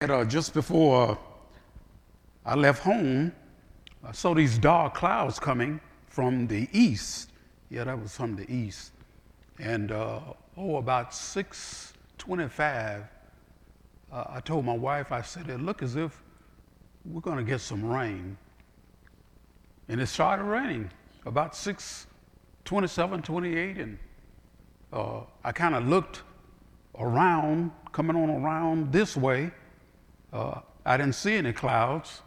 And, uh, just before uh, I left home, I saw these dark clouds coming from the east. Yeah, that was from the east. And uh, oh, about 6:25, uh, I told my wife, I said, "It look as if we're going to get some rain." And it started raining about 6:27, 28, and uh, I kind of looked around, coming on around this way. Uh, I didn't see any clouds.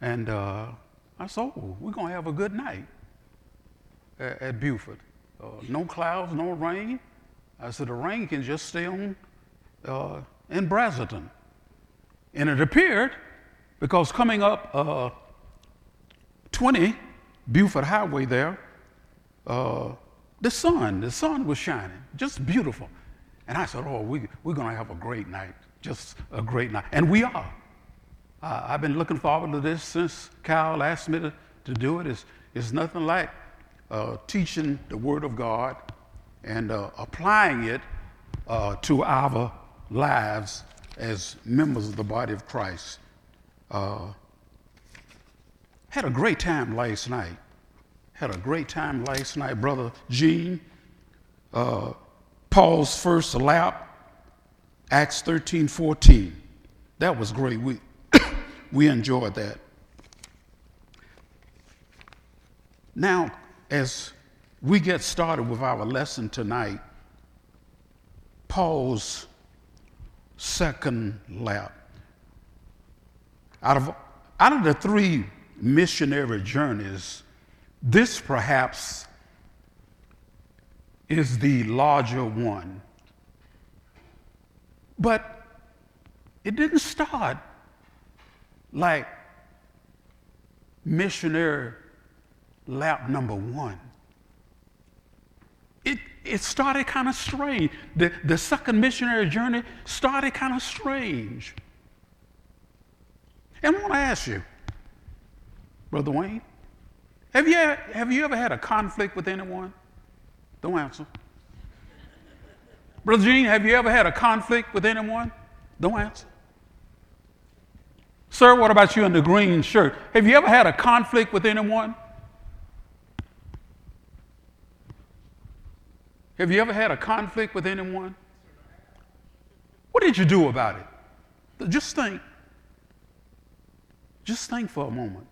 And uh, I said, oh, we're going to have a good night at, at Buford. Uh, no clouds, no rain. I said, the rain can just stay on uh, in Braselton. And it appeared, because coming up uh, 20, Buford Highway there, uh, the sun, the sun was shining, just beautiful. And I said, oh, we, we're going to have a great night just a great night. And we are. Uh, I've been looking forward to this since Kyle asked me to, to do it. It's, it's nothing like uh, teaching the Word of God and uh, applying it uh, to our lives as members of the body of Christ. Uh, had a great time last night. Had a great time last night, Brother Gene. Uh, Paul's first lap Acts 13 14. That was great. We, we enjoyed that. Now, as we get started with our lesson tonight, Paul's second lap. Out of, out of the three missionary journeys, this perhaps is the larger one. But it didn't start like missionary lap number one. It, it started kind of strange. The, the second missionary journey started kind of strange. And I want to ask you, Brother Wayne, have you, have you ever had a conflict with anyone? Don't answer. Brother Gene, have you ever had a conflict with anyone? Don't answer. Sir, what about you in the green shirt? Have you ever had a conflict with anyone? Have you ever had a conflict with anyone? What did you do about it? Just think. Just think for a moment.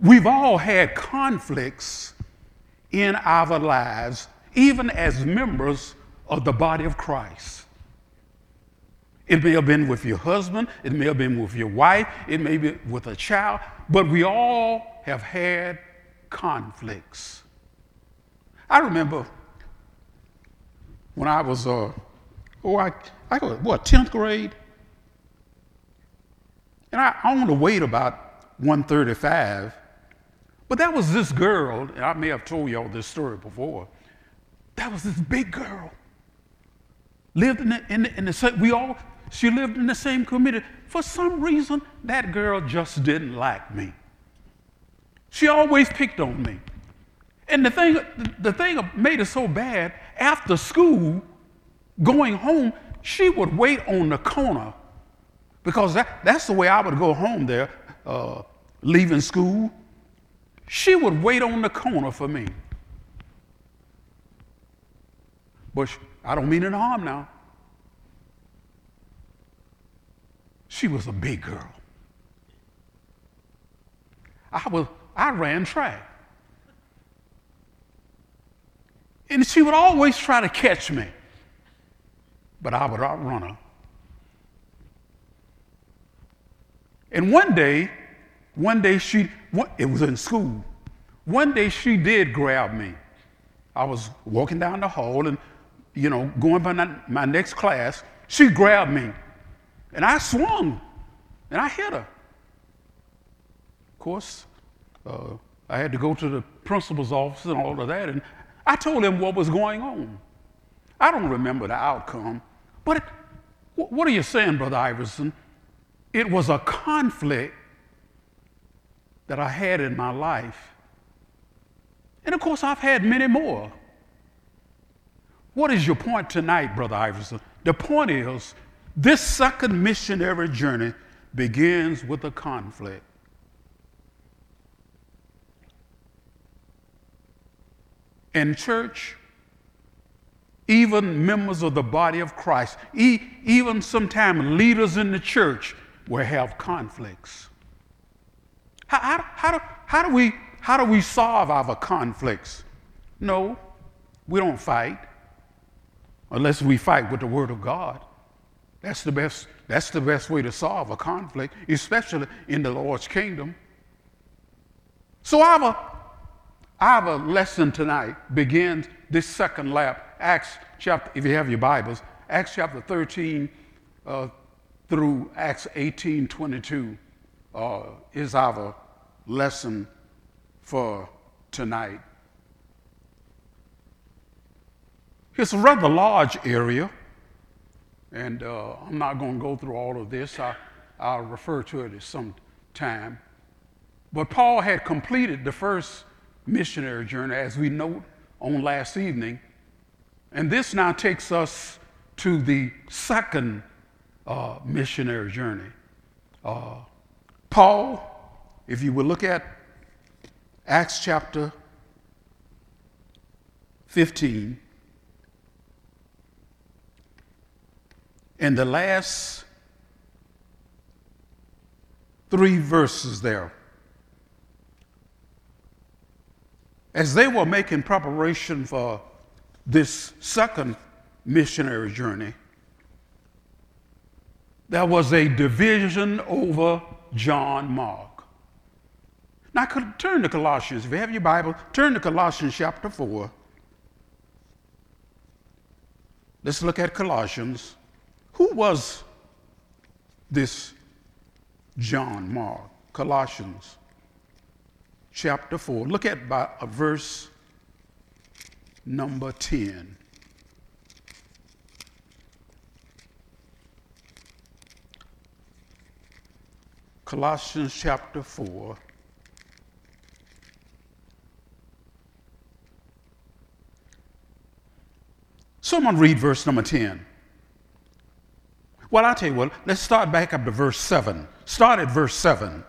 We've all had conflicts in our lives, even as members of the body of Christ. It may have been with your husband, it may have been with your wife, it may be with a child, but we all have had conflicts. I remember when I was, uh, oh, I, I was, what, 10th grade? And I, I only weighed about 135. But that was this girl, and I may have told y'all this story before. That was this big girl lived in the, in the, in the same, we all, she lived in the same community. For some reason, that girl just didn't like me. She always picked on me. And the thing, the thing made it so bad, after school, going home, she would wait on the corner because that, that's the way I would go home there, uh, leaving school. She would wait on the corner for me. But I don't mean any harm now. She was a big girl. I, was, I ran track. And she would always try to catch me, but I would outrun her. And one day, one day she, it was in school, one day she did grab me. I was walking down the hall and you know, going by my next class, she grabbed me and I swung and I hit her. Of course, uh, I had to go to the principal's office and all of that, and I told him what was going on. I don't remember the outcome, but it, what are you saying, Brother Iverson? It was a conflict that I had in my life. And of course, I've had many more. What is your point tonight, Brother Iverson? The point is This second missionary journey begins with a conflict. In church, even members of the body of Christ, e- even sometimes leaders in the church will have conflicts. How, how, how, do, how, do we, how do we solve our conflicts? No, we don't fight unless we fight with the Word of God. That's the best, that's the best way to solve a conflict, especially in the Lord's kingdom. So our, our lesson tonight begins this second lap, Acts chapter, if you have your Bibles, Acts chapter 13 uh, through Acts 18, 22 uh, is our lesson for tonight. It's a rather large area, and uh, I'm not going to go through all of this. I, I'll refer to it at some time. But Paul had completed the first missionary journey, as we note on last evening. And this now takes us to the second uh, missionary journey. Uh, Paul, if you will look at Acts chapter 15, in the last three verses there, as they were making preparation for this second missionary journey, there was a division over John Mark. Now, turn to Colossians. If you have your Bible, turn to Colossians chapter 4. Let's look at Colossians who was this John Mark? Colossians chapter 4. Look at by, uh, verse number 10. Colossians chapter 4. Someone read verse number 10. Well, I'll tell you what, let's start back up to verse 7. Start at verse 7.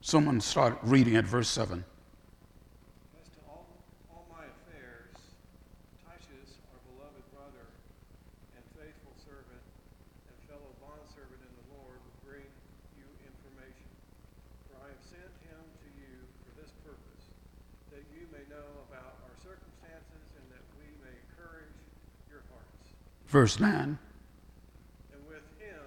Someone start reading at verse 7. As to all, all my affairs, Titus, our beloved brother and faithful servant and fellow bondservant in the Lord, will bring you information. For I have sent him to you for this purpose, that you may know about our circumstances and that we may encourage your hearts. Verse 9. And with him,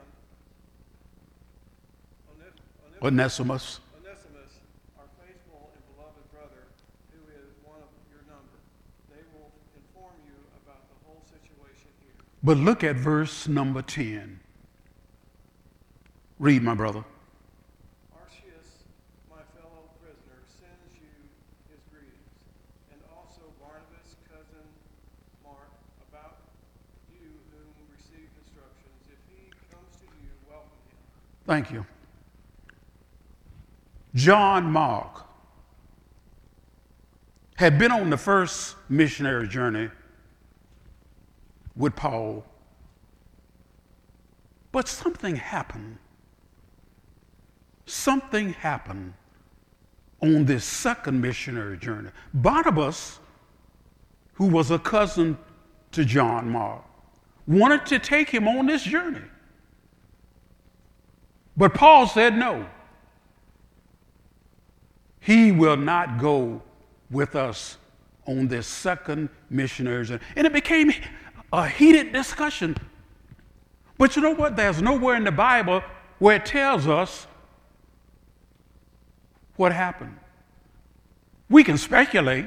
Onesimus. Onesimus, our faithful and beloved brother, who is one of your number. They will inform you about the whole situation here. But look at verse number 10. Read, my brother. Archias, my fellow prisoner, sends you his greetings, and also Barnabas, cousin Mark, about you whom received instructions. If he comes to you, welcome him. Thank you. John Mark had been on the first missionary journey with Paul, but something happened. Something happened on this second missionary journey. Barnabas, who was a cousin to John Mark, wanted to take him on this journey. But Paul said no. He will not go with us on this second missionary journey. And it became a heated discussion. But you know what? There's nowhere in the Bible where it tells us what happened. We can speculate,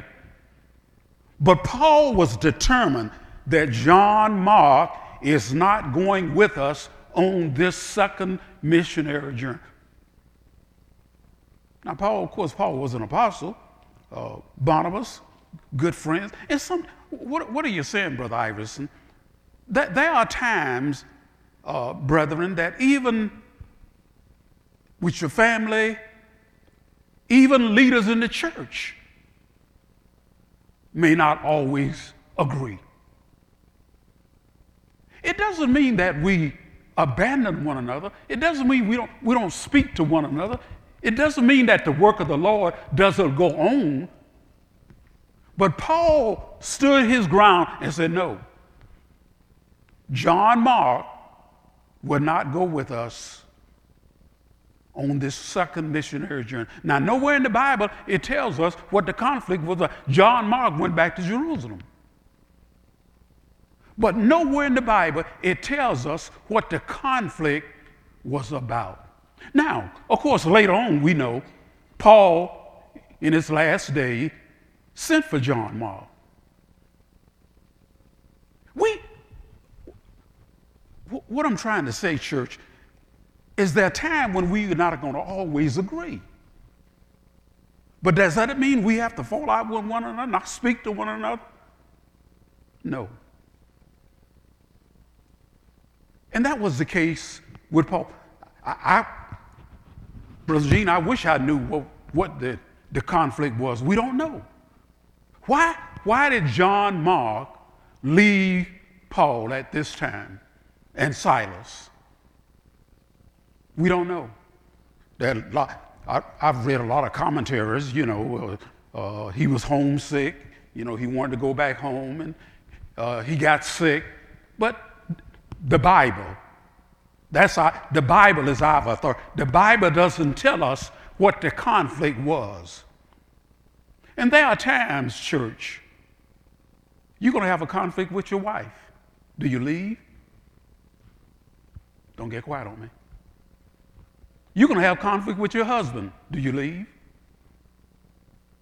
but Paul was determined that John Mark is not going with us on this second missionary journey. Now, Paul, of course, Paul was an apostle. Uh, Barnabas, good friends. And some, what, what are you saying, Brother Iverson? That there are times, uh, brethren, that even with your family, even leaders in the church may not always agree. It doesn't mean that we abandon one another. It doesn't mean we don't, we don't speak to one another. It doesn't mean that the work of the Lord doesn't go on. But Paul stood his ground and said, No, John Mark will not go with us on this second missionary journey. Now, nowhere in the Bible it tells us what the conflict was. John Mark went back to Jerusalem. But nowhere in the Bible it tells us what the conflict was about. Now, of course, later on we know Paul, in his last day, sent for John Mark. We, what I'm trying to say, church, is there a time when we are not going to always agree? But does that mean we have to fall out with one another, not speak to one another? No. And that was the case with Paul. I, I Brother Gene, I wish I knew what, what the, the conflict was. We don't know. Why, why did John Mark leave Paul at this time and Silas? We don't know. Lot, I, have read a lot of commentaries, you know, uh, uh, he was homesick, you know, he wanted to go back home and uh, he got sick. But the Bible, that's our, the Bible is our authority. The Bible doesn't tell us what the conflict was. And there are times, church, you're going to have a conflict with your wife. Do you leave? Don't get quiet on me. You're going to have conflict with your husband. Do you leave?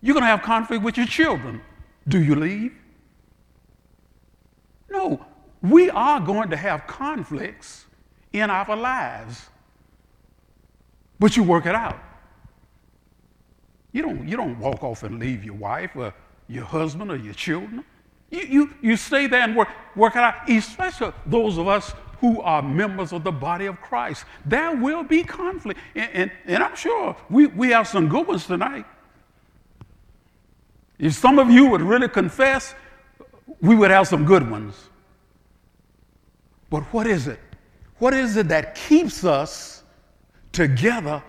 You're going to have conflict with your children. Do you leave? No, we are going to have conflicts in our lives, but you work it out. You don't, you don't walk off and leave your wife or your husband or your children. You, you, you stay there and work, work it out, especially those of us who are members of the body of Christ. There will be conflict. And, and, and I'm sure we, we have some good ones tonight. If some of you would really confess, we would have some good ones. But what is it? What is it that keeps us together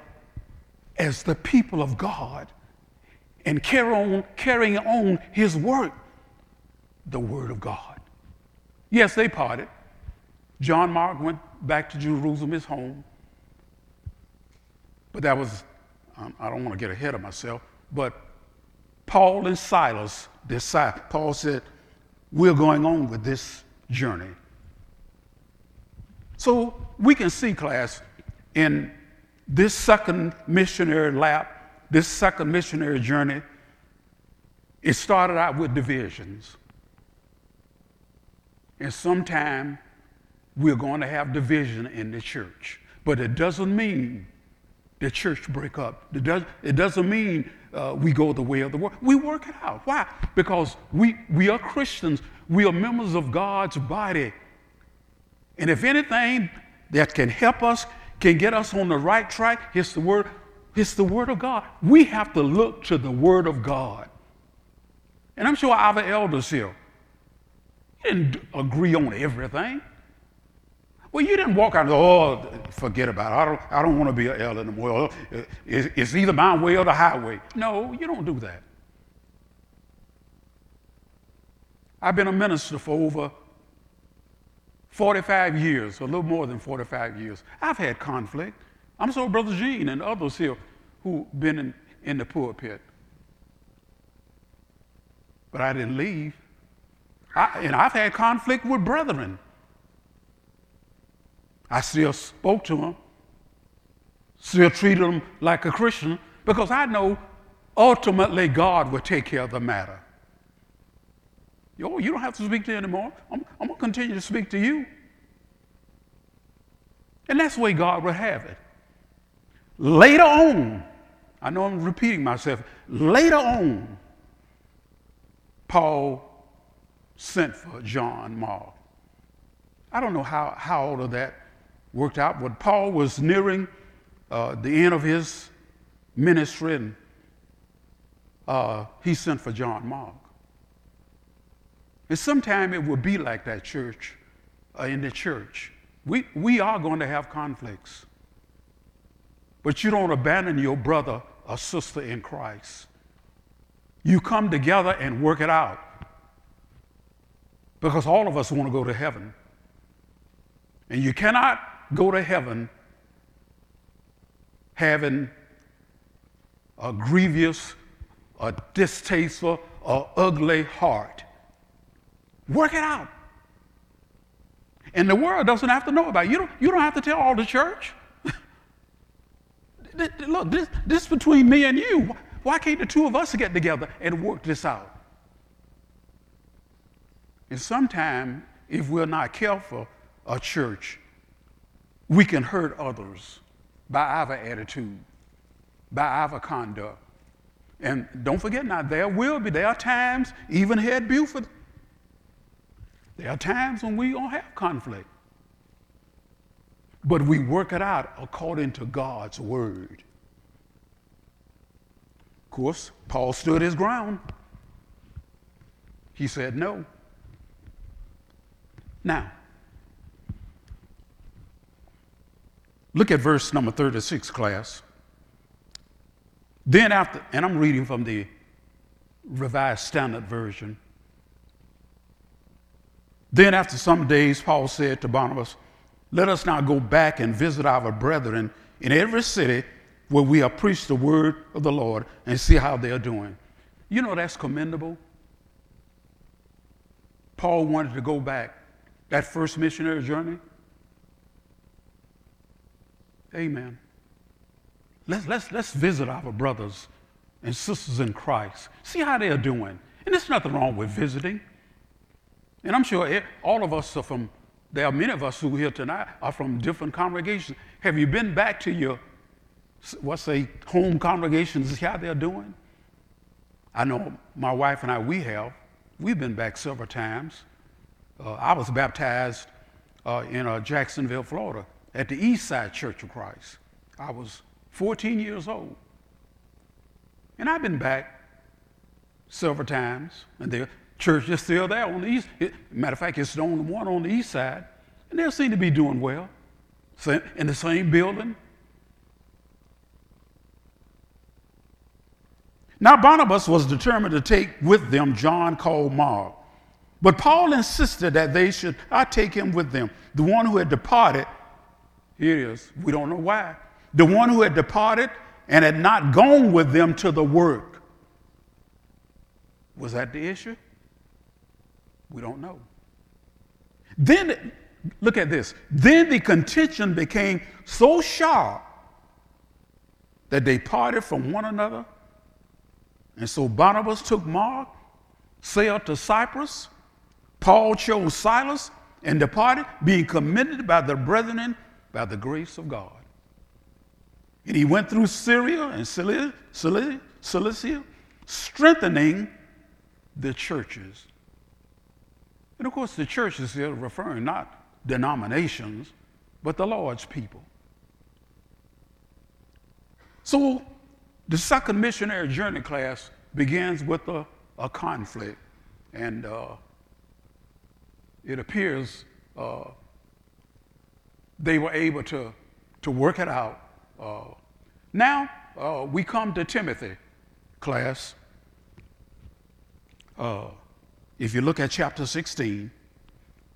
as the people of God and carry on, carrying on His work? The Word of God. Yes, they parted. John Mark went back to Jerusalem, his home. But that was, um, I don't want to get ahead of myself, but Paul and Silas decided, Paul said, We're going on with this journey. So we can see, class, in this second missionary lap, this second missionary journey, it started out with divisions. And sometime we're going to have division in the church. But it doesn't mean the church break up. It, does, doesn't mean uh, we go the way of the world. We work it out. Why? Because we, we are Christians. We are members of God's body. And if anything that can help us, can get us on the right track, it's the word, it's the word of God. We have to look to the word of God. And I'm sure our elders here didn't agree on everything. Well, you didn't walk out and go, oh, forget about it. I don't, I don't want to be an elder anymore. It's, it's either my way or the highway. No, you don't do that. I've been a minister for over 45 years, a little more than 45 years. I've had conflict. I'm so Brother Gene and others here who've been in, in the pulpit. But I didn't leave. I, and I've had conflict with brethren. I still spoke to them, still treated them like a Christian, because I know ultimately God will take care of the matter. Yo, you don't have to speak to anymore. I'm, I'm going to continue to speak to you. And that's the way God would have it. Later on, I know I'm repeating myself, later on, Paul sent for John Mark. I don't know how, how all of that worked out. But Paul was nearing uh, the end of his ministry, and uh, he sent for John Mark. And sometime it will be like that, church, uh, in the church. We, we are going to have conflicts. But you don't abandon your brother or sister in Christ. You come together and work it out. Because all of us want to go to heaven. And you cannot go to heaven having a grievous, a distasteful, or ugly heart. Work it out. And the world doesn't have to know about it. You don't, you don't have to tell all the church. Look, this, this is between me and you. Why can't the two of us get together and work this out? And sometimes, if we're not careful, a church, we can hurt others by our attitude, by our conduct. And don't forget now, there will be, there are times, even here at Buford, there are times when we don't have conflict. But we work it out according to God's word. Of course, Paul stood his ground. He said no. Now, look at verse number 36, class. Then after, and I'm reading from the Revised Standard Version. Then after some days, Paul said to Barnabas, Let us now go back and visit our brethren in every city where we have preached the word of the Lord and see how they are doing. You know that's commendable. Paul wanted to go back that first missionary journey? Amen. Let's, let's, let's visit our brothers and sisters in Christ. See how they're doing. And there's nothing wrong with visiting. And I'm sure all of us are from, there are many of us who are here tonight are from different congregations. Have you been back to your, what's say, home congregations how they're doing? I know my wife and I, we have. We've been back several times. Uh, I was baptized uh, in uh, Jacksonville, Florida, at the East Side Church of Christ. I was 14 years old. And I've been back several times, and the church is still there on the east. It, matter of fact, it's the only one on the east side, and they seem to be doing well. In the same building. Now, Barnabas was determined to take with them John called Mark but Paul insisted that they should not take him with them. The one who had departed, here we don't know why. The one who had departed and had not gone with them to the work. Was that the issue? We don't know. Then, look at this. Then the contention became so sharp that they parted from one another. And so Barnabas took Mark, sailed to Cyprus Paul chose Silas and departed, being commended by the brethren by the grace of God. And he went through Syria and Cilicia, Cilicia, strengthening the churches. And of course, the church is here referring not denominations, but the Lord's people. So the second missionary journey class begins with a, a conflict. And uh, it appears uh, they were able to, to work it out. Uh, now uh, we come to Timothy, class. If you look at chapter 16,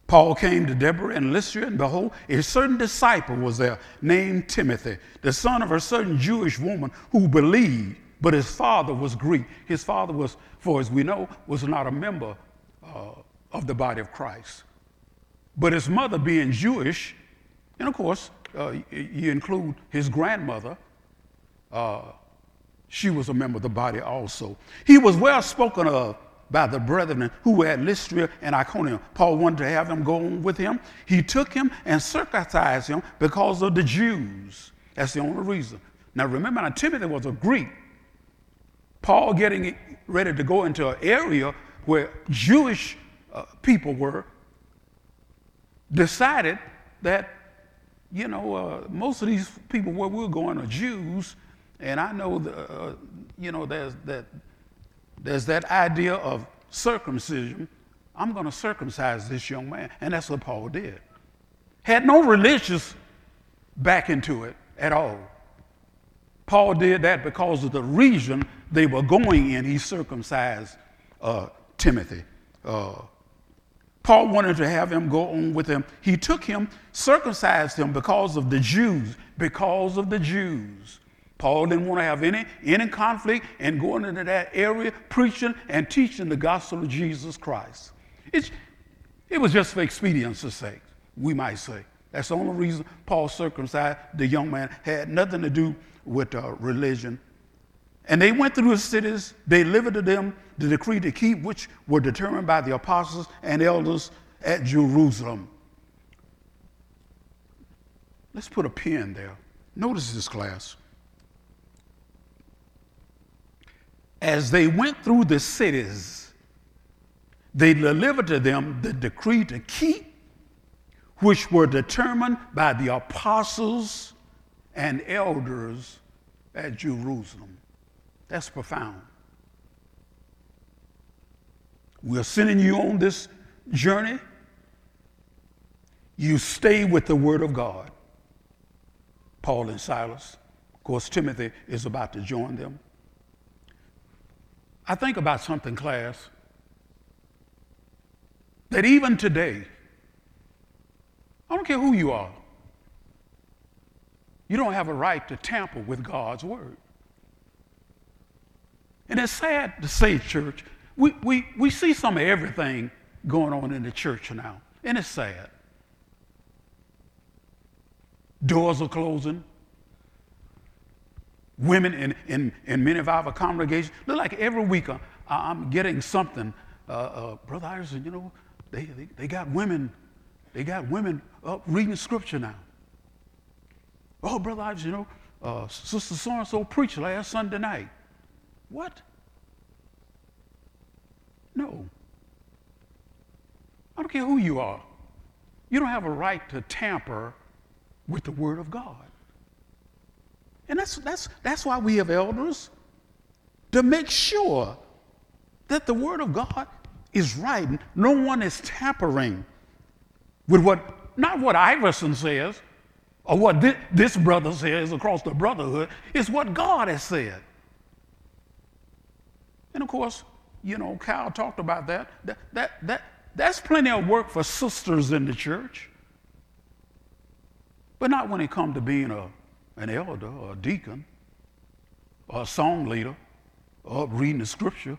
Paul came to Derbe and Lystra, and behold, a certain disciple was there named Timothy, the son of a certain Jewish woman who believed, but his father was Greek. His father was, for as we know, was not a member uh, of the body of Christ. But his mother being Jewish, and of course, uh, you include his grandmother, uh, she was a member of the body also. He was well spoken of by the brethren who were at Lystra and Iconium. Paul wanted to have them go with him. He took him and circumcised him because of the Jews. That's the only reason. Now remember, now, Timothy was a Greek. Paul getting ready to go into an area where Jewish uh, people were, decided that, you know, uh, most of these people where we're going are Jews, and I know, the, uh, you know, there's that, there's that idea of circumcision I'm going to circumcise this young man. And that's what Paul did. Had no religious back into it at all. Paul did that because of the region they were going in. He circumcised uh, Timothy. Uh, Paul wanted to have him go on with him. He took him, circumcised him because of the Jews, because of the Jews. Paul didn't want to have any, any conflict and going into that area, preaching and teaching the gospel of Jesus Christ. It's, it was just for expedience's sake, we might say. That's the only reason Paul circumcised the young man. Had nothing to do with uh, religion. And they went through the cities, they delivered to them the decree to keep, which were determined by the apostles and elders at Jerusalem. Let's put a pin there. Notice this, class. As they went through the cities, they delivered to them the decree to keep, which were determined by the apostles and elders at Jerusalem. That's profound. We're sending you on this journey. You stay with the Word of God. Paul and Silas. Of course, Timothy is about to join them. I think about something, class, that even today, I don't care who you are, you don't have a right to tamper with God's word. And it's sad to say, church, we, we, we see some of everything going on in the church now, and it's sad. Doors are closing. Women in, in, in many of our congregations, look like every week uh, I'm getting something. Uh, uh, Brother Iverson, you know, they, they, they got women, they got women up reading scripture now. Oh, Brother Ives, you know, uh, Sister so and so preached last Sunday night. What? No. I don't care who you are. You don't have a right to tamper with the Word of God. And that's, that's, that's why we have elders to make sure that the Word of God is right. No one is tampering with what, not what Iverson says, or what this, this brother says across the brotherhood, is what God has said. And of course, you know, Cal talked about that. That, that, that. That's plenty of work for sisters in the church. But not when it comes to being a, an elder or a deacon or a song leader or reading the scripture,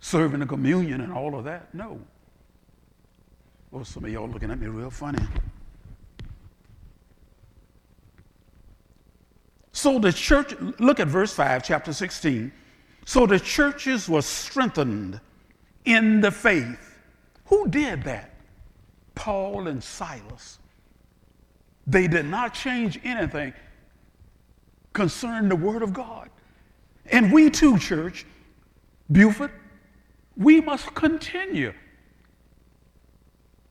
serving the communion and all of that. No. Well, some of y'all looking at me real funny. So the church, look at verse 5, chapter 16. So the churches were strengthened in the faith. Who did that? Paul and Silas. They did not change anything concerning the Word of God. And we too, church, Buford, we must continue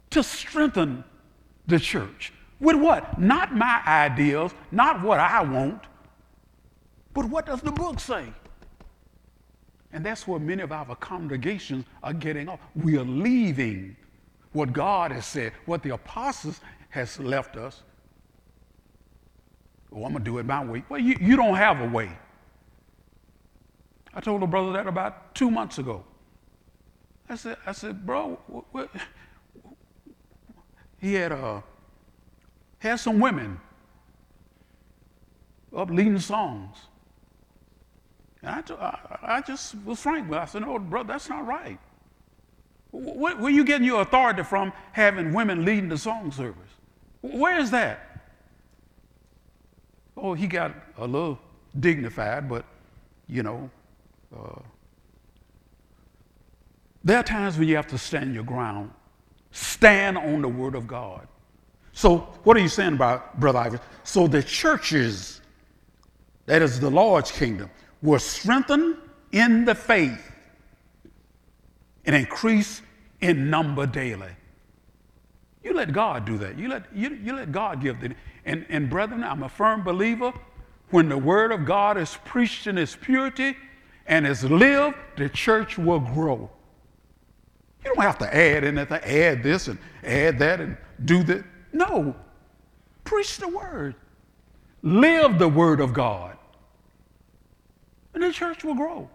to strengthen the church. With what? Not my ideals, not what I want, but what does the book say? And that's where many of our congregations are getting off. We are leaving what God has said, what the apostles has left us. Oh, I'm going to do it my way. Well, you, you don't have a way. I told a brother that about two months ago. I said, I said, bro, what, what? he had, uh, had some women up leading songs. And I, I just was frank with him. I said, no, brother, that's not right. Where, where you getting your authority from having women leading the song service? Where is that? Oh, he got a little dignified, but, you know, uh, there are times when you have to stand your ground. Stand on the word of God. So, what are you saying about Brother Ivy? So, the churches, that is the Lord's kingdom, were strengthened in the faith and increased in number daily. You let God do that. You let, you, you let God give the. And, and brethren, I'm a firm believer when the word of God is preached in its purity and is lived, the church will grow. You don't have to add anything, add this and add that and do that. No. Preach the word. Live the word of God. And the church will grow.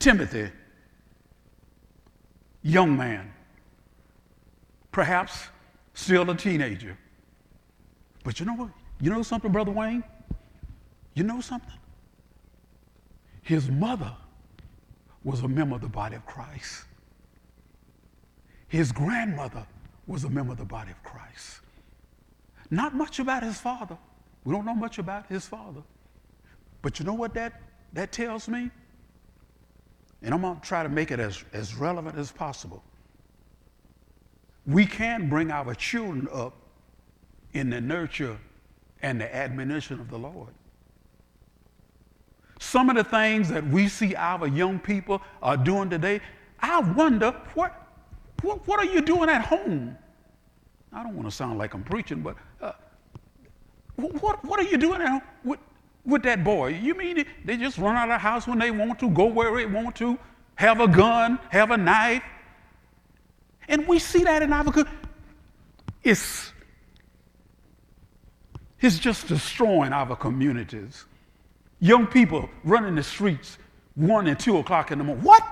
Timothy, young man, perhaps still a teenager. But you know what? You know something, Brother Wayne? You know something? His mother was a member of the body of Christ. His grandmother was a member of the body of Christ. Not much about his father. We don't know much about his father. But you know what that, that tells me? And I'm going to try to make it as, as relevant as possible. We can bring our children up in the nurture and the admonition of the Lord. Some of the things that we see our young people are doing today, I wonder what, what, what are you doing at home? I don't want to sound like I'm preaching, but uh, what, what are you doing at home with that boy? You mean they just run out of the house when they want to, go where they want to, have a gun, have a knife? And we see that in our it's, it's just destroying our communities. Young people running the streets one and two o'clock in the morning. What?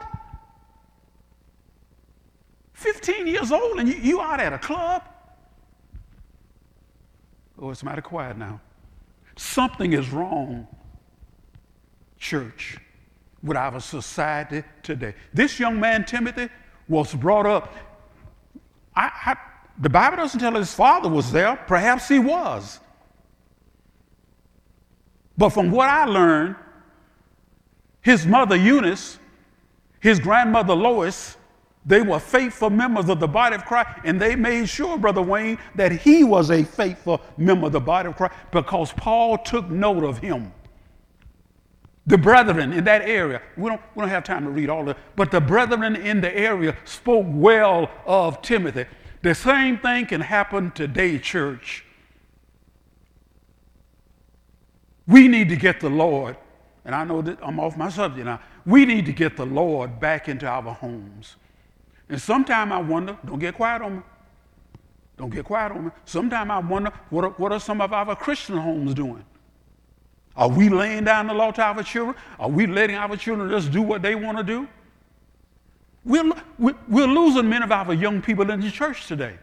15 years old and you, you out at a club? Oh, it's mighty quiet now. Something is wrong, church, with our society today. This young man, Timothy, was brought up. I, I, the Bible doesn't tell his father was there. Perhaps he was. But from what I learned, his mother Eunice, his grandmother Lois, they were faithful members of the body of Christ, and they made sure, Brother Wayne, that he was a faithful member of the body of Christ because Paul took note of him. The brethren in that area, we don't, we don't have time to read all of it, but the brethren in the area spoke well of Timothy. The same thing can happen today, church. We need to get the Lord, and I know that I'm off my subject now. We need to get the Lord back into our homes. And sometimes I wonder, don't get quiet on me. Don't get quiet on me. Sometimes I wonder, what are, what are some of our Christian homes doing? Are we laying down the law to our children? Are we letting our children just do what they want to do? We're, we're losing many of our young people in the church today.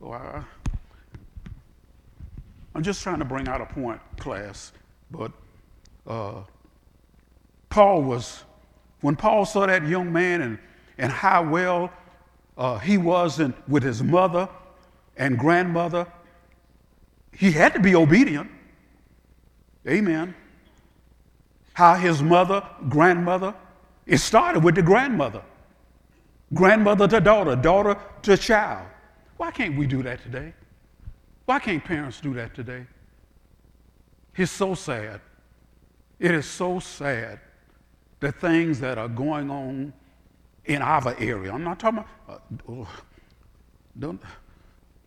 Oh, I, I'm just trying to bring out a point, class. But uh, Paul was, when Paul saw that young man and, and how well uh, he was in, with his mother and grandmother, he had to be obedient. Amen. How his mother, grandmother, it started with the grandmother. Grandmother to daughter, daughter to child. Why can't we do that today? Why can't parents do that today? It's so sad. It is so sad the things that are going on in our area. I'm not talking about, uh, don't,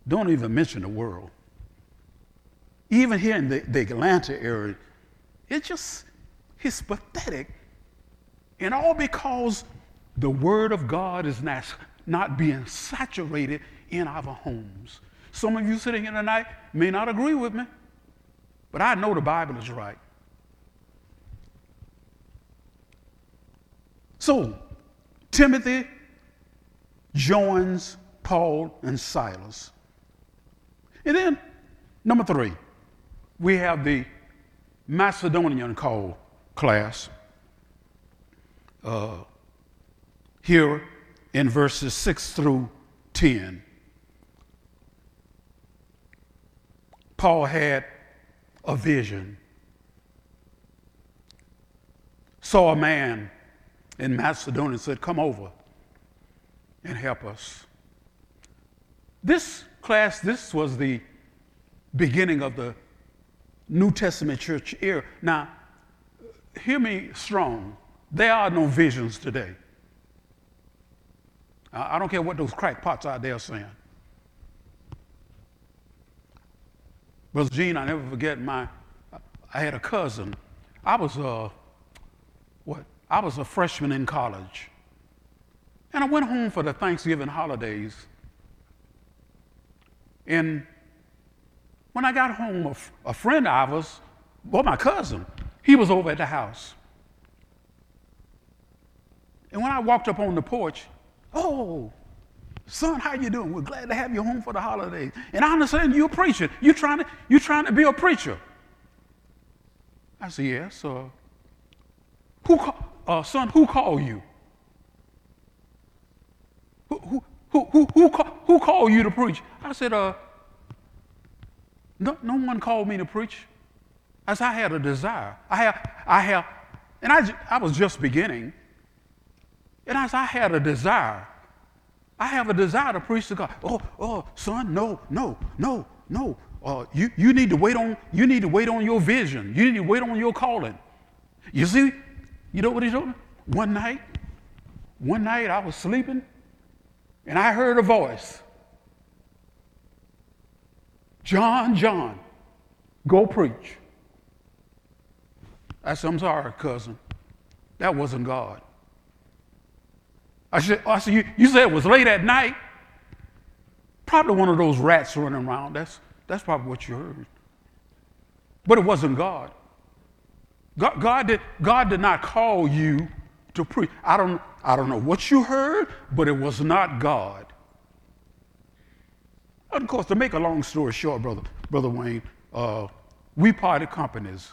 don't even mention the world. Even here in the, the Atlanta area, it just, it's pathetic. And all because the Word of God is not, not being saturated in our homes. Some of you sitting here tonight may not agree with me, but I know the Bible is right. So, Timothy joins Paul and Silas. And then, number three, we have the Macedonian call class uh, here in verses 6 through 10. Paul had a vision. Saw a man in Macedonia and said, Come over and help us. This class, this was the beginning of the New Testament church era. Now, hear me strong. There are no visions today. I don't care what those crackpots out there are saying. Brother Gene, I never forget my, I had a cousin. I was uh, what? I was a freshman in college. And I went home for the Thanksgiving holidays. And when I got home, a, a friend of ours, well, my cousin, he was over at the house. And when I walked up on the porch, oh, son, how you doing? We're glad to have you home for the holidays. And I understand you're a preacher. You're trying to, you're trying to be a preacher. I said, yes. Uh, who, uh, son, who called you? Who, who, who, who, who, who called you to preach? I said, uh, no, no one called me to preach. As I had a desire. I have, I have, and I, I was just beginning. And as I had a desire, I have a desire to preach to God. Oh, oh, son, no, no, no, no. Uh, you, you need to wait on you need to wait on your vision. You need to wait on your calling. You see, you know what he told me? One night, one night I was sleeping, and I heard a voice. John, John, go preach. I said, I'm sorry, cousin. That wasn't God. I said, I said you, you said it was late at night? Probably one of those rats running around. That's, that's probably what you heard. But it wasn't God. God, God, did, God did not call you to preach. I don't, I don't know what you heard, but it was not God. Of course, to make a long story short, brother, brother Wayne, uh, we parted companies.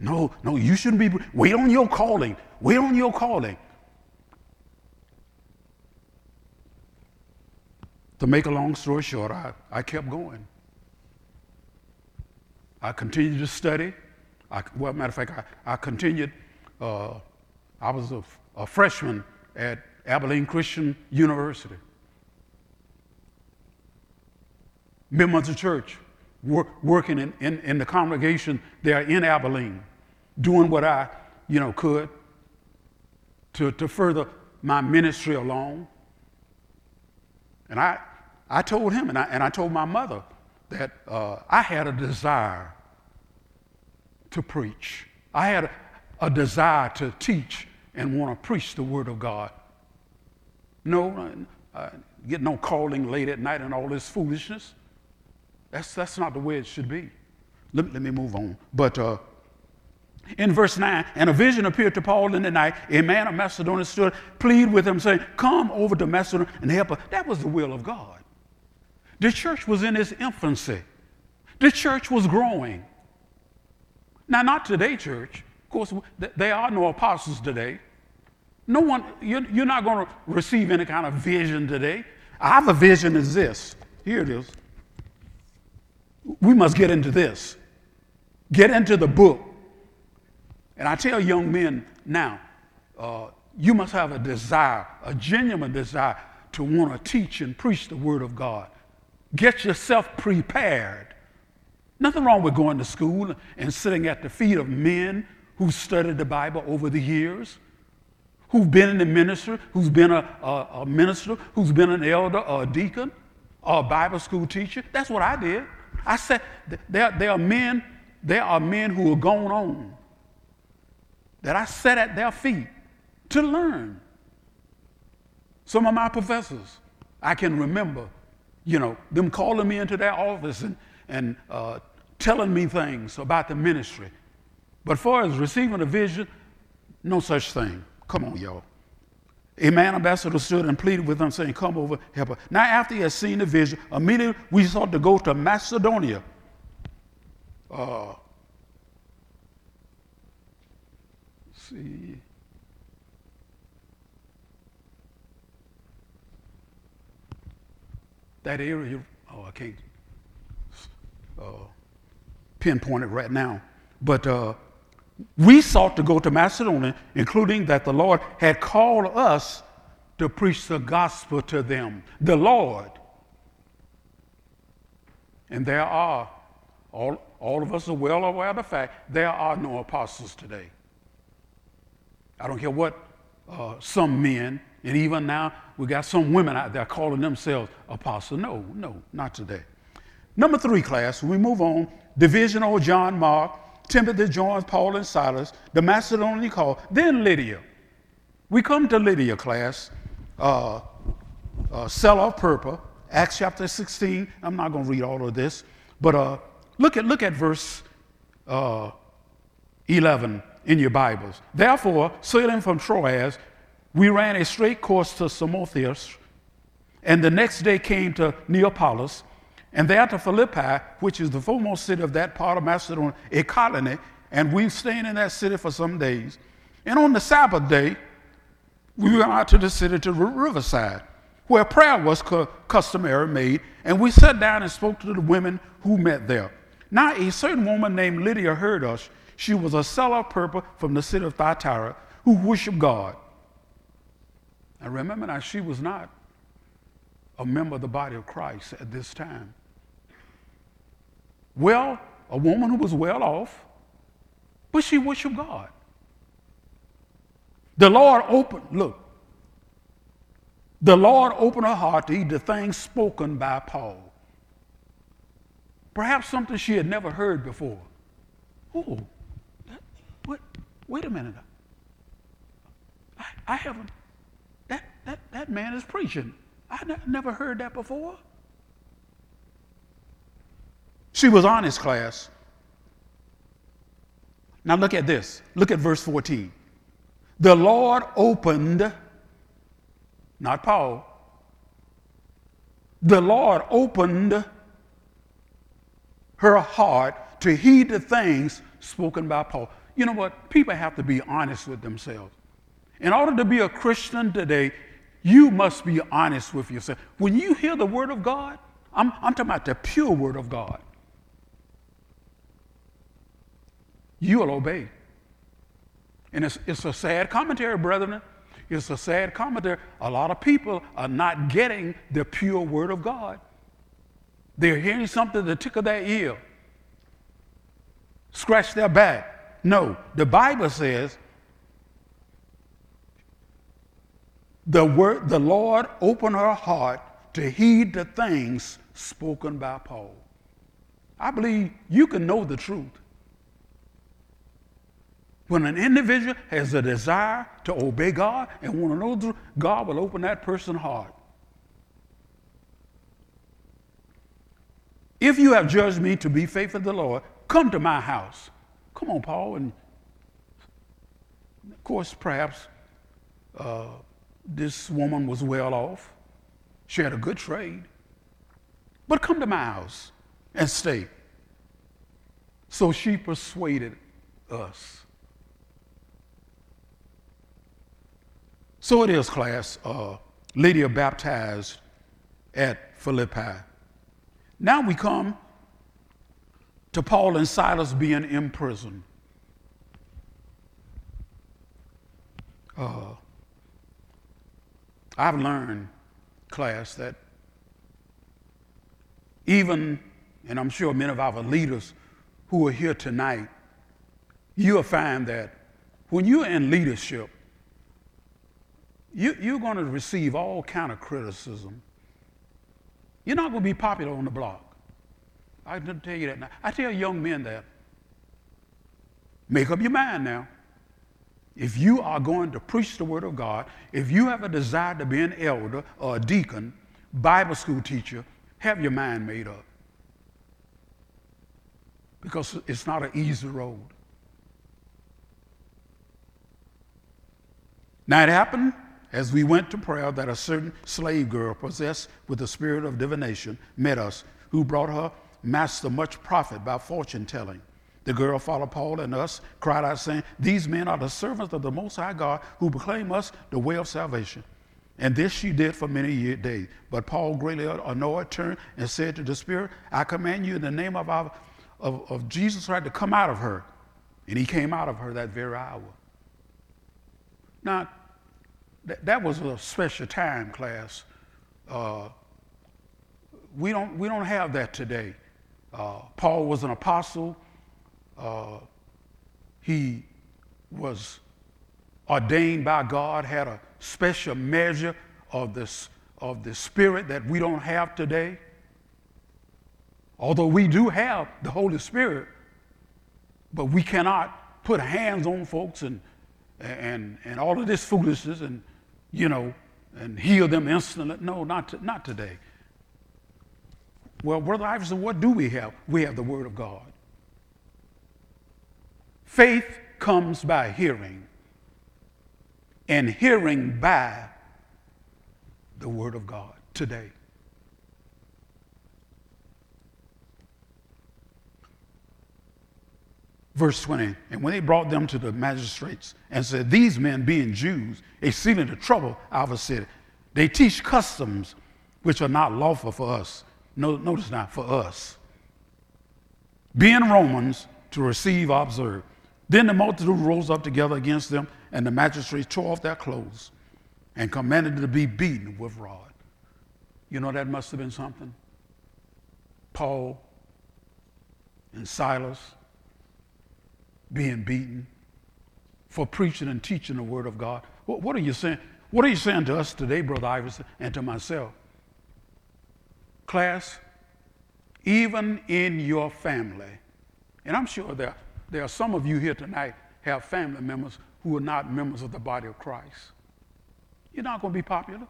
No, no, you shouldn't be. Wait on your calling. Wait on your calling. To make a long story short, I, I kept going. I continued to study. I, well, matter of fact, I, I continued. Uh, I was a, a freshman at Abilene Christian University. Members of church, work, working in, in, in, the congregation there in Abilene, doing what I, you know, could to, to further my ministry along. And I, I told him and I, and I told my mother that uh, I had a desire to preach. I had a, desire to teach and want to preach the Word of God. No, uh, get no calling late at night and all this foolishness. That's, that's not the way it should be. Let, let me move on. But uh, in verse 9, and a vision appeared to Paul in the night. A man of Macedonia stood, plead with him, saying, Come over to Macedonia and help us. That was the will of God. The church was in its infancy, the church was growing. Now, not today, church. Of course, there are no apostles today. No one, you're, not going to receive any kind of vision today. I have a vision is this. Here it is. We must get into this. Get into the book. And I tell young men now, uh, you must have a desire, a genuine desire to want to teach and preach the Word of God. Get yourself prepared. Nothing wrong with going to school and sitting at the feet of men who've studied the Bible over the years, who've been in the ministry, who's been a, a, a minister, who's been an elder or a deacon or a Bible school teacher. That's what I did. I said, there, there are men, there are men who are going on that I sat at their feet to learn. Some of my professors, I can remember you know, them calling me into their office and, and uh, telling me things about the ministry. But far as receiving a vision, no such thing. Come on, y'all. A man ambassador stood and pleaded with them, saying, Come over, help us. Now, after he had seen the vision, immediately we sought to go to Macedonia. Uh, see. that area, oh, I can't pinpoint it right now, but uh, we sought to go to Macedonia, including that the Lord had called us to preach the gospel to them. The Lord. And there are, all, all of us are well aware of the fact, there are no apostles today. I don't care what uh, some men and even now, we got some women out there calling themselves apostles. No, no, not today. Number three class, we move on. Division of John Mark, Timothy joins Paul and Silas. The Macedonian call. Then Lydia. We come to Lydia, class. Uh, uh, seller of purple. Acts chapter 16. I'm not going to read all of this, but uh, look at look at verse uh, 11 in your Bibles. Therefore, sailing from Troas, we ran a straight course to Samothrace, and the next day came to Neapolis, and there to Philippi, which is the foremost city of that part of Macedonia, a colony, and we stayed in that city for some days. And on the Sabbath day, we went out to the city to the riverside, where prayer was customary made, and we sat down and spoke to the women who met there. Now, a certain woman named Lydia heard us. She was a seller of purple from the city of Thyatira who worshiped God. Now, remember now, she was not a member of the body of Christ at this time. Well, a woman who was well off, but she worshiped God. The Lord opened, look, the Lord opened her heart to hear the things spoken by Paul. Perhaps something she had never heard before. Oh, that, what? Wait a minute. I, I haven't, that, that, that man is preaching. I ne- never heard that before. She was honest, class. Now look at this. Look at verse 14. The Lord opened, not Paul, the Lord opened her heart to heed the things spoken by Paul. You know what? People have to be honest with themselves. In order to be a Christian today, you must be honest with yourself. When you hear the word of God, I'm, I'm talking about the pure word of God, you'll obey. And it's, it's a sad commentary, brethren. It's a sad commentary. A lot of people are not getting the pure word of God. They're hearing something to tickle their ear, scratch their back. No, the Bible says the word the Lord opened her heart to heed the things spoken by Paul. I believe you can know the truth. When an individual has a desire to obey God and want to know God will open that person's heart. If you have judged me to be faithful to the Lord, come to my house. Come on, Paul. And of course, perhaps uh, this woman was well off. She had a good trade. But come to my house and stay. So she persuaded us. So it is, class. Uh, Lydia baptized at Philippi. Now we come to Paul and Silas being in prison. Uh, I've learned, class, that even, and I'm sure many of our leaders who are here tonight, you'll find that when you're in leadership, you, you're going to receive all kind of criticism you're not going to be popular on the block. I can tell you that now. I tell young men that. Make up your mind now. If you are going to preach the Word of God, if you have a desire to be an elder or a deacon, Bible school teacher, have your mind made up. Because it's not an easy road. Now it happened as we went to prayer that a certain slave girl possessed with the spirit of divination met us, who brought her master much profit by fortune telling. The girl followed Paul and us, cried out, saying, These men are the servants of the Most High God who proclaim us the way of salvation. And this she did for many days. But Paul, greatly annoyed, turned and said to the Spirit, I command you in the name of, our, of, of Jesus Christ to come out of her. And he came out of her that very hour. Now, that, that was a special time class. Uh, we, don't, we don't have that today. Uh, Paul was an apostle. Uh, he was ordained by God, had a special measure of, this, of the Spirit that we don't have today. Although we do have the Holy Spirit, but we cannot put hands on folks and, and, and all of this foolishness and, you know, and heal them instantly. No, not, to, not today. Well, Brother Iverson, what do we have? We have the Word of God. Faith comes by hearing, and hearing by the Word of God today. Verse 20, and when they brought them to the magistrates and said, These men, being Jews, exceeding to trouble our city, they teach customs which are not lawful for us. No, notice not for us. Being Romans, to receive observe. Then the multitude rose up together against them, and the magistrates tore off their clothes and commanded them to be beaten with rod. You know, that must have been something. Paul and Silas being beaten for preaching and teaching the Word of God. What, are you saying? What are you saying to us today, Brother Iverson, and to myself? Class, even in your family, and I'm sure there, there are some of you here tonight have family members who are not members of the body of Christ. You're not going to be popular.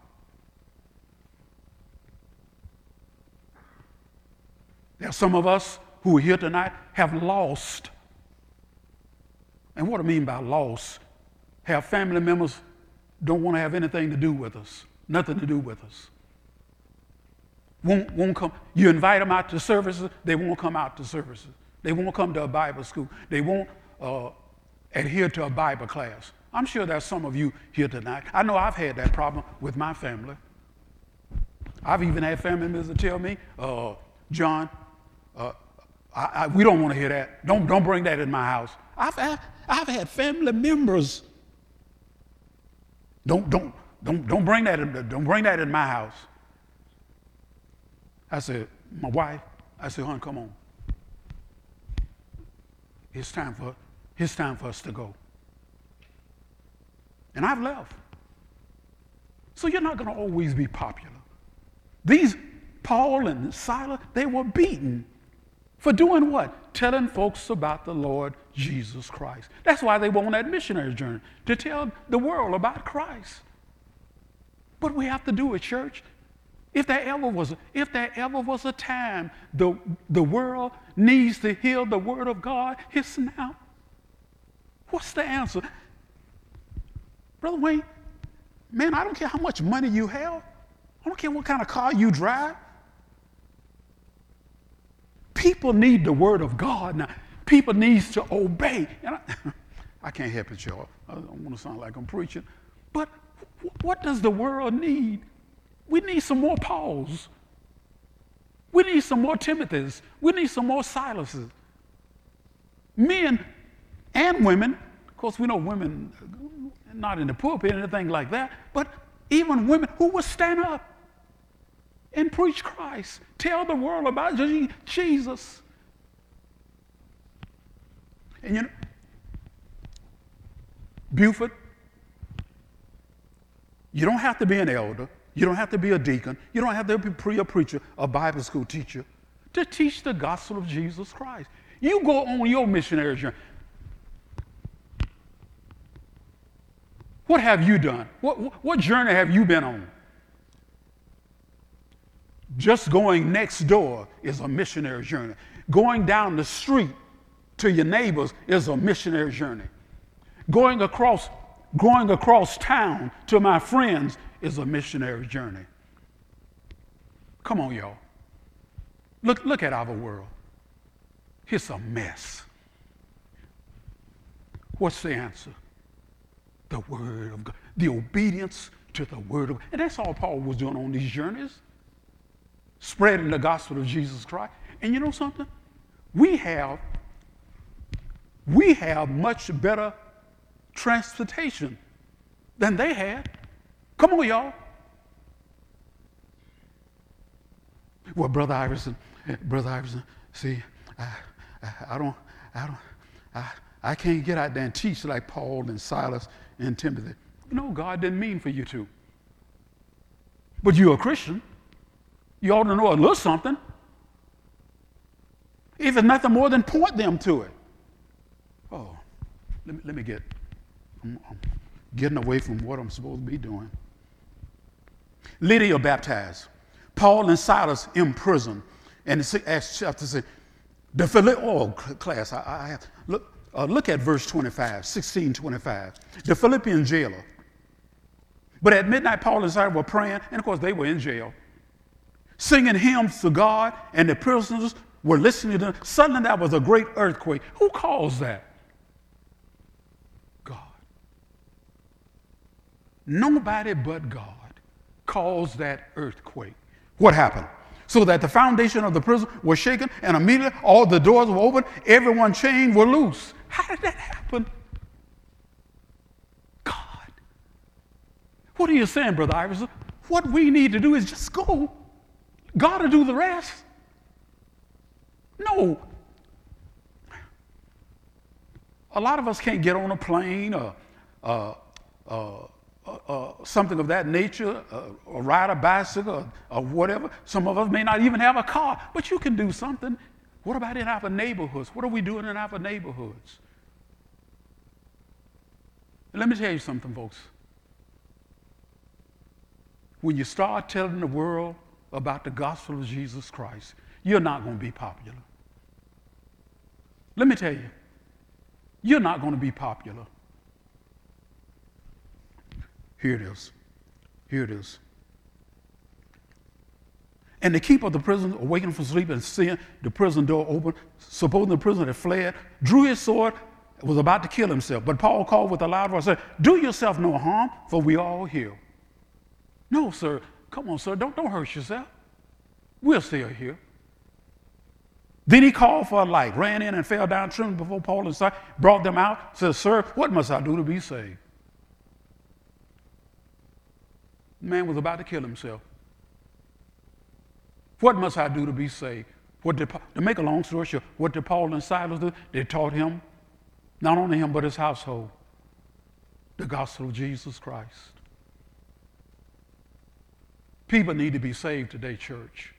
There are some of us who are here tonight have lost and what I mean by loss, have family members don't want to have anything to do with us, nothing to do with us. Won't, won't come. You invite them out to services, they won't come out to services. They won't come to a Bible school. They won't uh, adhere to a Bible class. I'm sure there's some of you here tonight. I know I've had that problem with my family. I've even had family members tell me, uh, John, uh, I, I, we don't want to hear that. Don't, don't bring that in my house. I've, I've had family members. Don't, don't, don't, don't, bring that in, don't bring that in my house. I said, my wife, I said, hon, come on. It's time for, it's time for us to go. And I've left. So you're not going to always be popular. These Paul and Silas, they were beaten for doing what? Telling folks about the Lord Jesus Christ. That's why they on that missionary journey, to tell the world about Christ. But we have to do it, church. If there ever was, if there ever was a time the, the world needs to hear the word of God, it's now. What's the answer? Brother Wayne, man, I don't care how much money you have. I don't care what kind of car you drive. People need the word of God now. People needs to obey. And I, I can't help it, y'all. I don't want to sound like I'm preaching. But what does the world need? We need some more Pauls. We need some more Timothys. We need some more Silases. Men and women, of course, we know women uh, not in the pulpit or anything like that, but even women who will stand up and preach Christ. Tell the world about Jesus. And you know, Buford, you don't have to be an elder. You don't have to be a deacon. You don't have to be a preacher, a Bible school teacher to teach the gospel of Jesus Christ. You go on your missionary journey. What have you done? What, what journey have you been on? Just going next door is a missionary journey. Going down the street to your neighbors is a missionary journey. Going across, going across town to my friends is a missionary journey. Come on, y'all. Look, look at our world. It's a mess. What's the answer? The Word of God, the obedience to the Word of God. And that's all Paul was doing on these journeys spreading the gospel of Jesus Christ. And you know something? We have we have much better transportation than they had. Come on, y'all. Well, Brother Iverson, Brother Iverson, see, I, I, I don't, I don't, I, I can't get out there and teach like Paul and Silas and Timothy. No, God didn't mean for you to. But you're a Christian. You ought to know a little something. If it's nothing more than point them to it. Oh, let me, let me get, I'm, I'm getting away from what I'm supposed to be doing. Lydia baptized. Paul and Silas in prison. And Acts chapter 6. The Philip, oh, class, I, I have, look, uh, look at verse 25, 16, 25. The Philippian jailer. But at midnight, Paul and Silas were praying, and of course, they were in jail, singing hymns to God, and the prisoners were listening to them. Suddenly, there was a great earthquake. Who caused that? God. Nobody but God caused that earthquake. What happened? So that the foundation of the prison was shaken, and immediately all the doors were open, everyone chained were loose. How did that happen? God. What are you saying, Brother Iverson? What we need to do is just go. God will do the rest. No. A lot of us can't get on a plane or uh, uh, uh, uh, something of that nature, uh, or ride a bicycle or, or, whatever. Some of us may not even have a car, but you can do something. What about in our neighborhoods? What are we doing in our neighborhoods? let me tell you something, folks. When you start telling the world about the gospel of Jesus Christ, you're not going to be popular. Let me tell you, you're not going to be popular. Here it is. Here it is. And the keeper of the prison, awakened from sleep and seeing the prison door open, supposing the prisoner had fled, drew his sword, was about to kill himself. But Paul called with a loud voice, said, Do yourself no harm, for we all here. No, sir. Come on, sir. Don't, don't hurt yourself. We're still here. Then he called for a light, ran in and fell down trembling before Paul and Silas, brought them out, said, Sir, what must I do to be saved? The man was about to kill himself. What must I do to be saved? What did, to make a long story short, what did Paul and Silas do? They taught him, not only him, but his household, the gospel of Jesus Christ. People need to be saved today, church.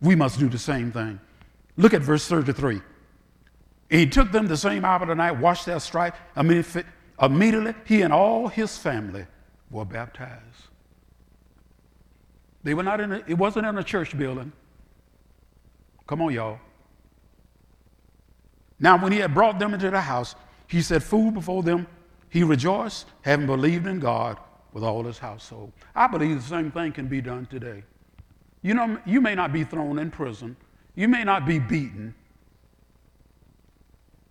We must do the same thing. Look at verse 33. He took them the same hour of the night, washed their stripes. Immediately, he and all his family were baptized. They were not in a, it wasn't in a church building. Come on, y'all. Now, when he had brought them into the house, he set food before them. He rejoiced, having believed in God with all his household. I believe the same thing can be done today. You know, you may not be thrown in prison, you may not be beaten,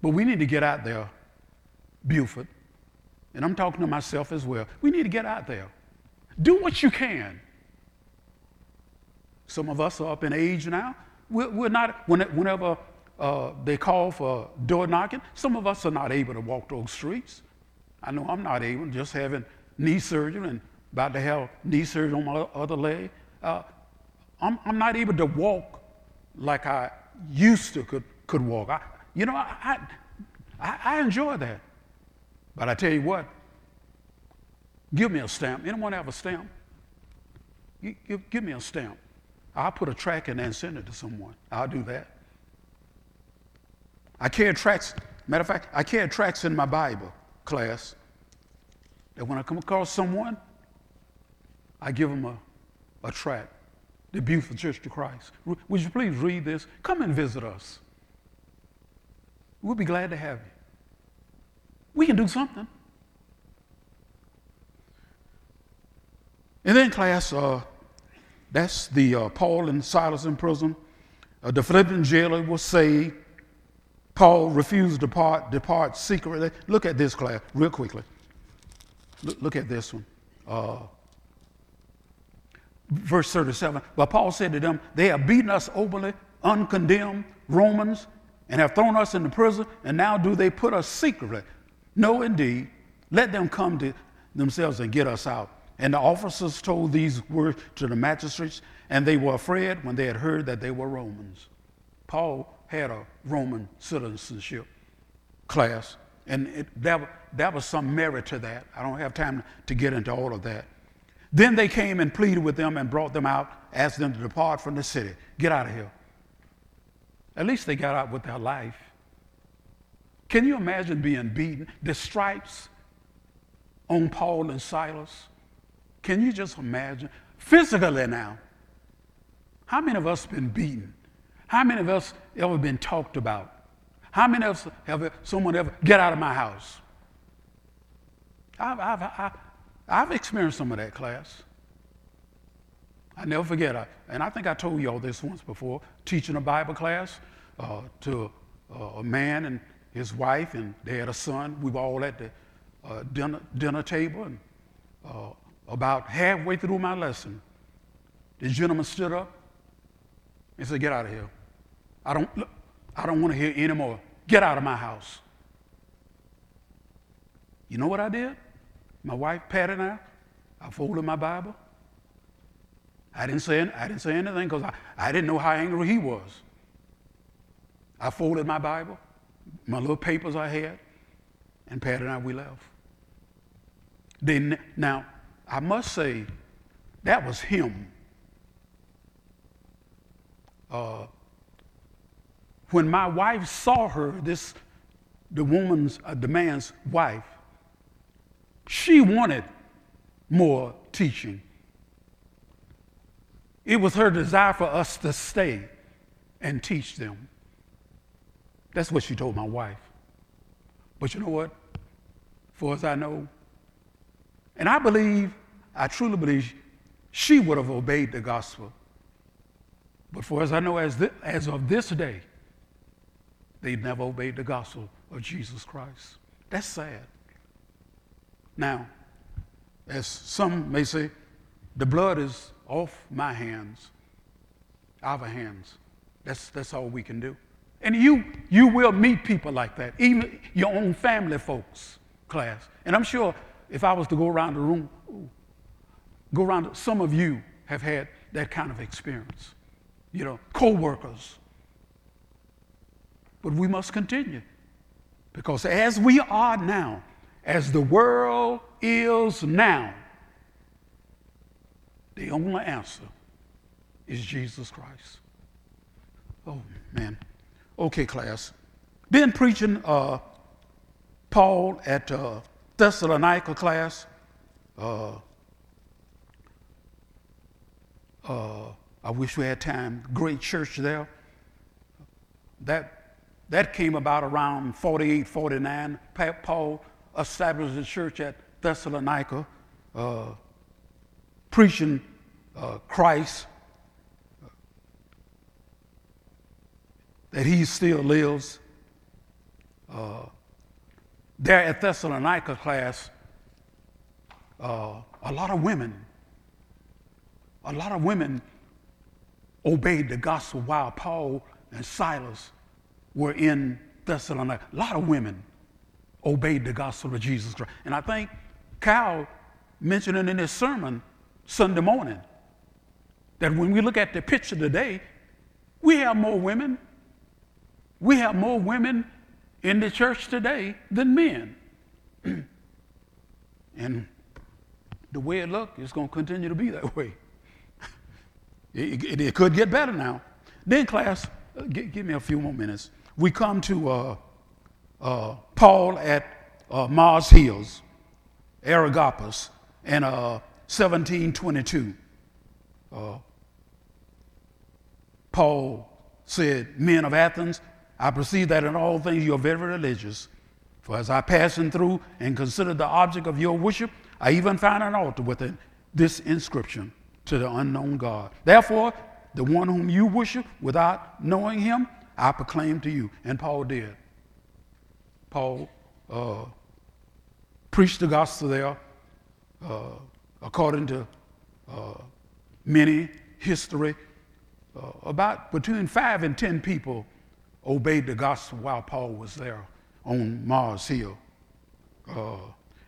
but we need to get out there, Buford, and I'm talking to myself as well. We need to get out there. Do what you can. Some of us are up in age now. We're, we're not, whenever uh, they call for door knocking, some of us are not able to walk those streets. I know I'm not able, just having knee surgery and about to have knee surgery on my other leg. Uh, I'm, I'm not able to walk like I used to could, could walk. I, you know, I, I, I enjoy that. But I tell you what, give me a stamp. Anyone have a stamp? You, Give, give me a stamp. I'll put a track in there and send it to someone. I'll do that. I carry tracks. Matter of fact, I carry tracks in my Bible class that when I come across someone, I give them a, a track. The beautiful Church of Christ. Would you please read this? Come and visit us. We'll be glad to have you. We can do something. And then, class, uh, that's the uh, Paul and Silas in prison. Uh, the Philippian jailer was saved. Paul refused to depart, depart secretly. Look at this, class, real quickly. Look, look at this one. Uh, verse 37. But Paul said to them, They have beaten us openly, uncondemned Romans, and have thrown us into prison, and now do they put us secretly no, indeed. Let them come to themselves and get us out. And the officers told these words to the magistrates, and they were afraid when they had heard that they were Romans. Paul had a Roman citizenship class, and it, that, that was some merit to that. I don't have time to get into all of that. Then they came and pleaded with them and brought them out, asked them to depart from the city. Get out of here. At least they got out with their life. Can you imagine being beaten? The stripes on Paul and Silas. Can you just imagine? Physically now. How many of us been beaten? How many of us ever been talked about? How many of us have someone ever get out of my house? I've, I've, I've, I've experienced some of that class. I never forget, I, and I think I told y'all this once before, teaching a Bible class uh, to a man and his wife, and they had a son. We were all at the uh, dinner, dinner table, and uh, about halfway through my lesson, the gentleman stood up and said, Get out of here. I don't, I don't want to hear anymore. Get out of my house. You know what I did? My wife, Patty, and I, I folded my Bible. I didn't say, I didn't say anything because I, I didn't know how angry he was. I folded my Bible, my little papers I had, and Pat and I, we left. Then, now, I must say, that was him. Uh, when my wife saw her, this the woman's, uh, the man's wife, she wanted more teaching. It was her desire for us to stay and teach them. That's what she told my wife. But you know what? For as I know, and I believe, I truly believe, she would have obeyed the gospel. But for as I know, as, th- as of this day, they never obeyed the gospel of Jesus Christ. That's sad. Now, as some may say, the blood is off my hands, our hands. That's, that's all we can do. And you, you will meet people like that, even your own family folks class. And I'm sure if I was to go around the room, go around, some of you have had that kind of experience. You know, co-workers. But we must continue. Because as we are now, as the world is now, the only answer is Jesus Christ. Oh, man. Okay, class. Been preaching uh, Paul at uh, Thessalonica class. Uh, uh, I wish we had time. Great church there. That, that came about around 48, 49. Paul established a church at Thessalonica, uh, preaching uh, Christ, that he still lives. Uh, there at Thessalonica class, uh, a lot of women, a lot of women obeyed the gospel while Paul and Silas were in Thessalonica. A lot of women obeyed the gospel of Jesus Christ. And I think Cal mentioned it in his sermon Sunday morning that when we look at the picture today, we have more women. We have more women in the church today than men. and the way it looks, it's going to continue to be that way. it, it, it, could get better now. Then, class, uh, give, give, me a few more minutes. We come to uh, uh, Paul at uh, Mars Hills, Areopagus, in uh, 1722. Uh, Paul said, Men of Athens, I perceive that in all things you are very religious. For as I passing through and considered the object of your worship, I even found an altar with it, this inscription to the unknown God. Therefore, the one whom you worship without knowing him, I proclaim to you. And Paul did. Paul uh, preached the gospel there uh, according to uh, many history. Uh, about between five and ten people obeyed the gospel while Paul was there on Mars Hill. Uh,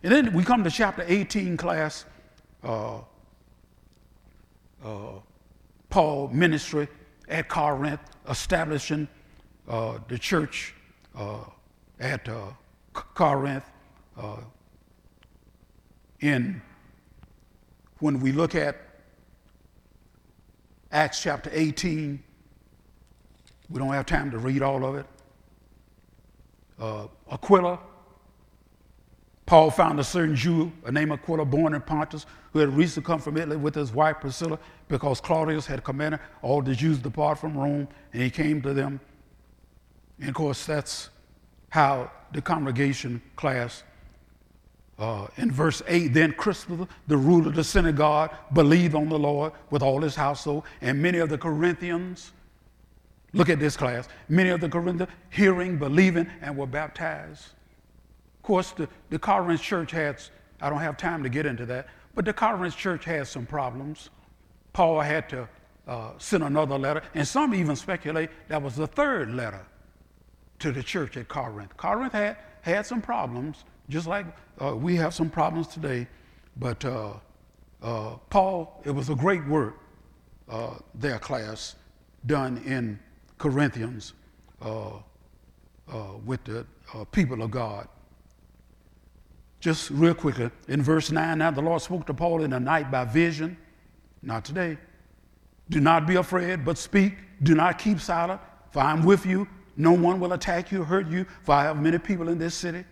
and then we come to chapter 18 class. Uh, Paul ministry at Corinth, establishing the church at uh, Corinth. Uh, in when we look at Acts chapter 18, we don't have time to read all of it. uh, Aquila. Paul found a certain Jew, a name Aquila, born in Pontus, who had recently come from Italy with his wife Priscilla, because Claudius had commanded all the Jews to depart from Rome, and he came to them. And of course, that's how the congregation class uh, in verse 8, then Crispus, the ruler of the synagogue, believed on the Lord with all his household, and many of the Corinthians, look at this class, many of the Corinthians hearing, believing, and were baptized. Of course, the, the Corinth church had, I don't have time to get into that, but the Corinth church had some problems. Paul had to uh, send another letter, and some even speculate that was the third letter to the church at Corinth. Corinth had, had some problems, just like uh, we have some problems today. But uh, uh, Paul, it was a great work, uh, their class, done in Corinthians uh, uh, with the people of God. Just real quickly, in verse 9, now the Lord spoke to Paul in the night by vision. Not today. Do not be afraid, but speak. Do not keep silent, for I'm with you. No one will attack you, hurt you, for I have many people in this city.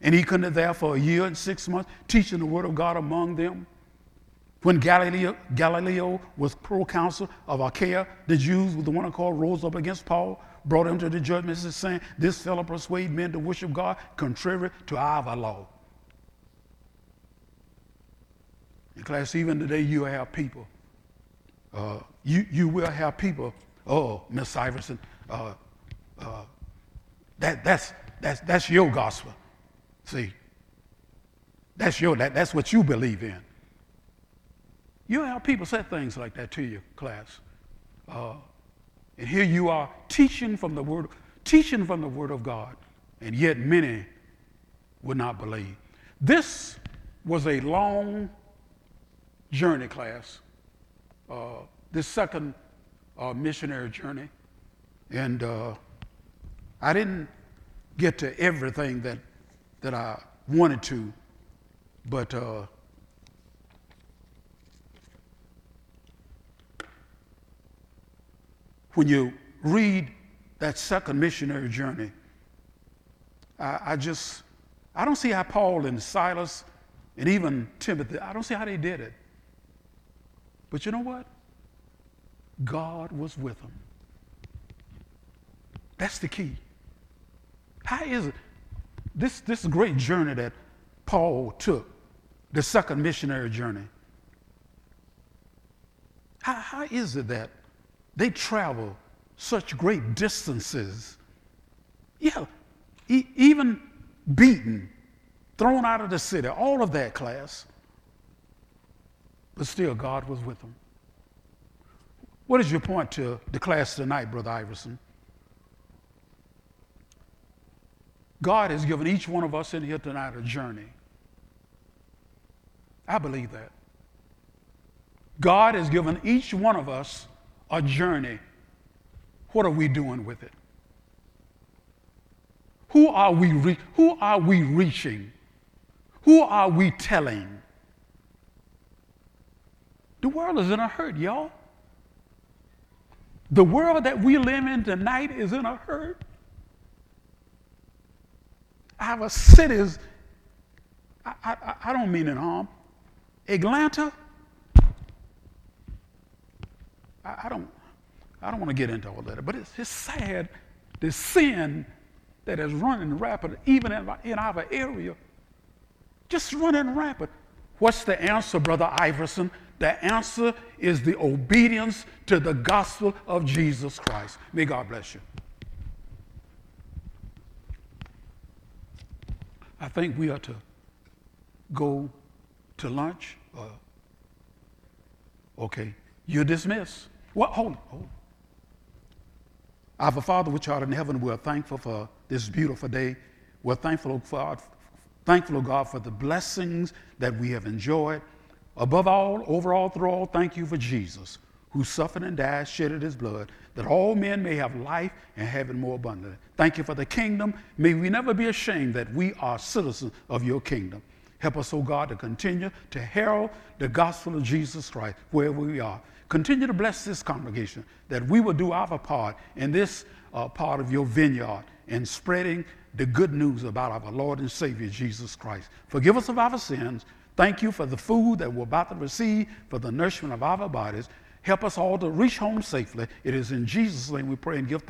And he continued there for a year and six months, teaching the word of God among them. When Galileo, Galileo was proconsul of Achaia, the Jews with the one called rose up against Paul, brought him to the judgment, saying, This fellow persuade men to worship God contrary to our law. In class, even today, you have people. Uh, you, you will have people. Oh, Miss Iverson, uh, uh, that, that's, that's, that's your gospel. See, that's your that, that's what you believe in. You have people say things like that to you, class. Uh, and here you are teaching from the word, teaching from the word of God, and yet many would not believe. This was a long journey, class. Uh, this second uh, missionary journey, and uh, I didn't get to everything that that I wanted to, but uh, when you read that second missionary journey, I, I, just, I don't see how Paul and Silas and even Timothy, I don't see how they did it. But you know what? God was with them. That's the key. How is it? this, this great journey that Paul took, the second missionary journey, how, how is it that they travel such great distances? Yeah, e- even beaten, thrown out of the city, all of that class. But still, God was with them. What is your point to the class tonight, Brother Iverson? God has given each one of us in here tonight a journey. I believe that. God has given each one of us a journey. What are we doing with it? Who are we, re- who are we reaching? Who are we telling? The world is in a hurt, y'all. The world that we live in tonight is in a hurt our cities, I, I, I don't mean it harm. Atlanta, I, I don't, I don't want to get into all that, but it's, it's sad the sin that is running rapid, even in, in our area, just running rapid. What's the answer, Brother Iverson? The answer is the obedience to the gospel of Jesus Christ. May God bless you. I think we ought to go to lunch. Uh, okay, you're dismissed. What? Hold, on. hold. Our Father, which art in heaven, we're thankful for this beautiful day. We're thankful for, thankful, God, for the blessings that we have enjoyed. Above all, overall, through all, thank you for Jesus, who suffered and died, shedded his blood, that all men may have life and have it more abundantly. Thank you for the kingdom. May we never be ashamed that we are citizens of your kingdom. Help us, oh God, to continue to herald the gospel of Jesus Christ wherever we are. Continue to bless this congregation that we will do our part in this uh, part of your vineyard in spreading the good news about our Lord and Savior Jesus Christ. Forgive us of our sins. Thank you for the food that we're about to receive for the nourishment of our bodies. Help us all to reach home safely. It is in Jesus' name we pray and give thanks.